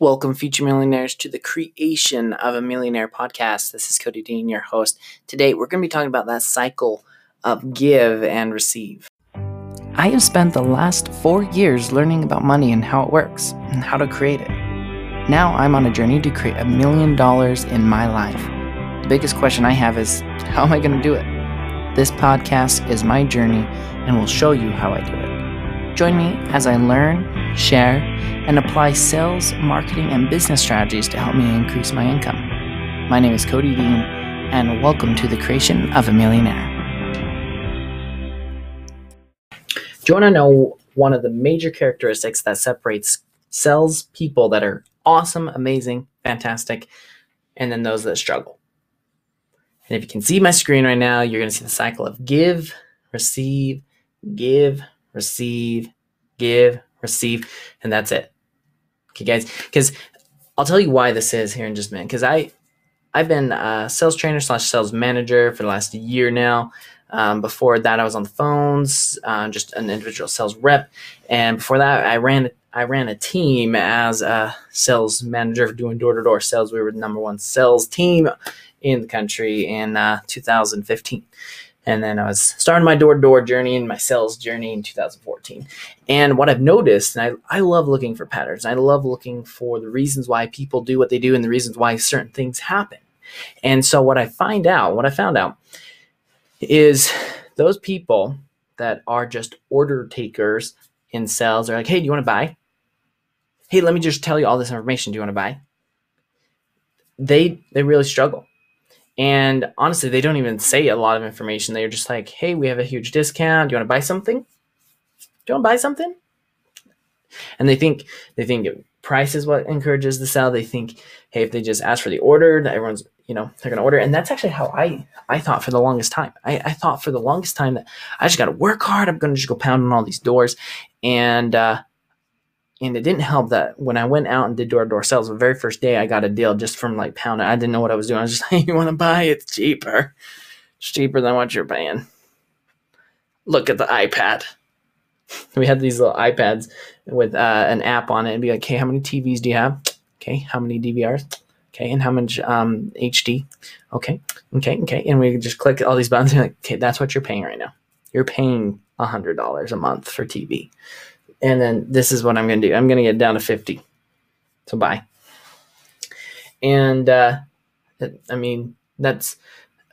Welcome, future millionaires, to the creation of a millionaire podcast. This is Cody Dean, your host. Today, we're going to be talking about that cycle of give and receive. I have spent the last four years learning about money and how it works and how to create it. Now I'm on a journey to create a million dollars in my life. The biggest question I have is how am I going to do it? This podcast is my journey and will show you how I do it. Join me as I learn, share, and apply sales, marketing, and business strategies to help me increase my income. My name is Cody Dean, and welcome to the creation of a millionaire. Do you want to know one of the major characteristics that separates sales people that are awesome, amazing, fantastic, and then those that struggle? And if you can see my screen right now, you're going to see the cycle of give, receive, give, receive, give, receive, and that's it. Okay, guys, because I'll tell you why this is here in just a minute. Because I, I've been a sales trainer slash sales manager for the last year now. Um, before that, I was on the phones, uh, just an individual sales rep, and before that, I ran I ran a team as a sales manager doing door to door sales. We were the number one sales team in the country in uh, 2015. And then I was starting my door to door journey and my sales journey in 2014. And what I've noticed, and I, I love looking for patterns, I love looking for the reasons why people do what they do and the reasons why certain things happen. And so, what I find out, what I found out, is those people that are just order takers in sales are like, hey, do you want to buy? Hey, let me just tell you all this information. Do you want to buy? They they really struggle and honestly, they don't even say a lot of information. They're just like, hey, we have a huge discount. Do you want to buy something? Do you want to buy something? And they think they think price is what encourages the sell. They think, hey, if they just ask for the order, that everyone's, you know, they're gonna order. And that's actually how I I thought for the longest time. I, I thought for the longest time that I just gotta work hard. I'm gonna just go pound on all these doors. And uh and it didn't help that when I went out and did door to door sales, the very first day I got a deal just from like pounding. I didn't know what I was doing. I was just like, you want to buy? It's cheaper. It's cheaper than what you're paying. Look at the iPad. We had these little iPads with uh, an app on it and be like, okay, how many TVs do you have? Okay, how many DVRs? Okay, and how much um, HD? Okay, okay, okay. And we just click all these buttons and like, okay, that's what you're paying right now. You're paying $100 a month for TV and then this is what I'm going to do. I'm going to get down to 50. So buy. And uh, I mean, that's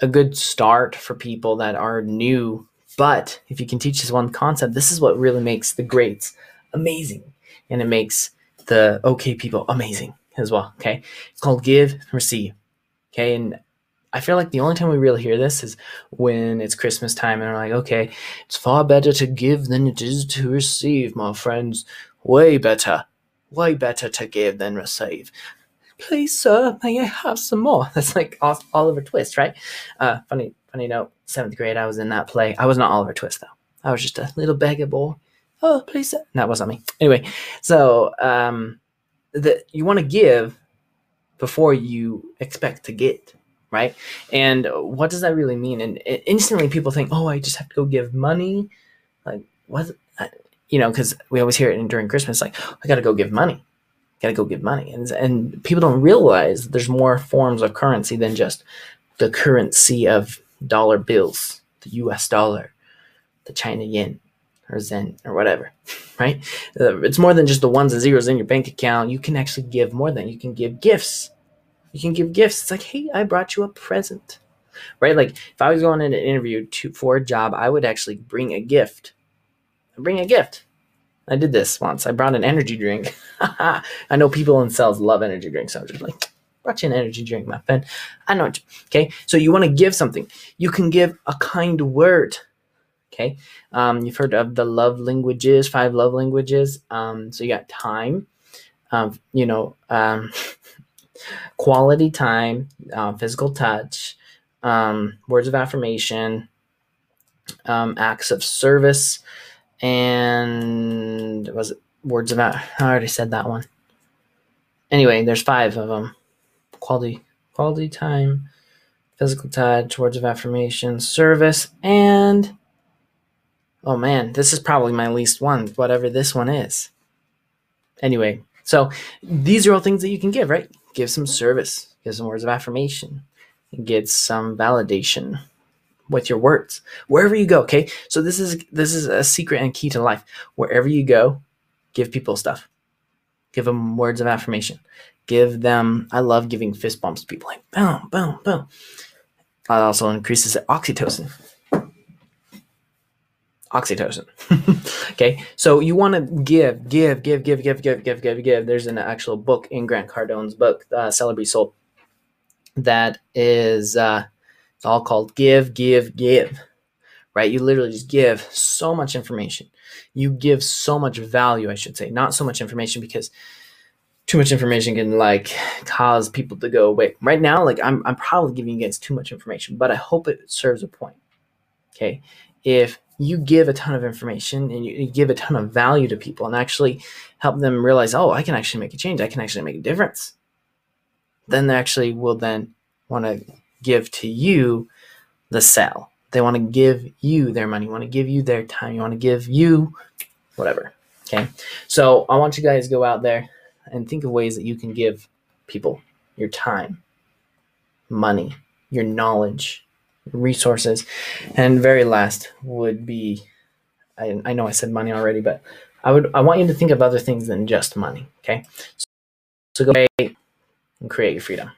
a good start for people that are new. But if you can teach this one concept, this is what really makes the greats amazing. And it makes the okay people amazing as well. Okay. It's called give, receive. Okay. And I feel like the only time we really hear this is when it's Christmas time and we're like, okay, it's far better to give than it is to receive, my friends. Way better. Way better to give than receive. Please, sir, may I have some more? That's like Oliver Twist, right? Uh, funny, funny note. Seventh grade, I was in that play. I was not Oliver Twist though. I was just a little beggar boy. Oh, please, sir. That wasn't me. Anyway, so um, that you want to give before you expect to get right? And what does that really mean? And instantly people think, oh, I just have to go give money. Like, what? You know, because we always hear it during Christmas, like, oh, I got to go give money. Got to go give money. And, and people don't realize there's more forms of currency than just the currency of dollar bills, the US dollar, the China yen, or Zen, or whatever, right? Uh, it's more than just the ones and zeros in your bank account. You can actually give more than you can give gifts you can give gifts. It's like, hey, I brought you a present, right? Like if I was going in an interview to for a job, I would actually bring a gift. I bring a gift. I did this once. I brought an energy drink. I know people in sales love energy drinks, so I'm just like, brought you an energy drink, my friend. I know. You, okay, so you want to give something. You can give a kind word. Okay, um, you've heard of the love languages, five love languages. Um, so you got time. Um, you know, um, quality time, uh, physical touch, um, words of affirmation, um, acts of service, and was it words of I already said that one. Anyway, there's five of them: quality, quality time, physical touch, words of affirmation, service, and oh man, this is probably my least one. Whatever this one is. Anyway, So these are all things that you can give, right? Give some service, give some words of affirmation, get some validation with your words wherever you go. Okay, so this is this is a secret and key to life. Wherever you go, give people stuff. Give them words of affirmation. Give them. I love giving fist bumps to people, like boom, boom, boom. That also increases oxytocin. Oxytocin. okay, so you want to give, give, give, give, give, give, give, give, give. There's an actual book in Grant Cardone's book, uh, Sell or Be Sold, that is uh, it's all called give, give, give. Right? You literally just give so much information. You give so much value, I should say, not so much information because too much information can like cause people to go away. Right now, like I'm, I'm probably giving you guys too much information, but I hope it serves a point. Okay. If you give a ton of information and you, give a ton of value to people and actually help them realize, oh, I can actually make a change. I can actually make a difference. Then they actually will then want to give to you the sell. They want to give you their money, want to give you their time, you want to give you whatever. Okay. So I want you guys to go out there and think of ways that you can give people your time, money, your knowledge, resources. And very last would be I, I know I said money already, but I would I want you to think of other things than just money. Okay. So so go and create your freedom.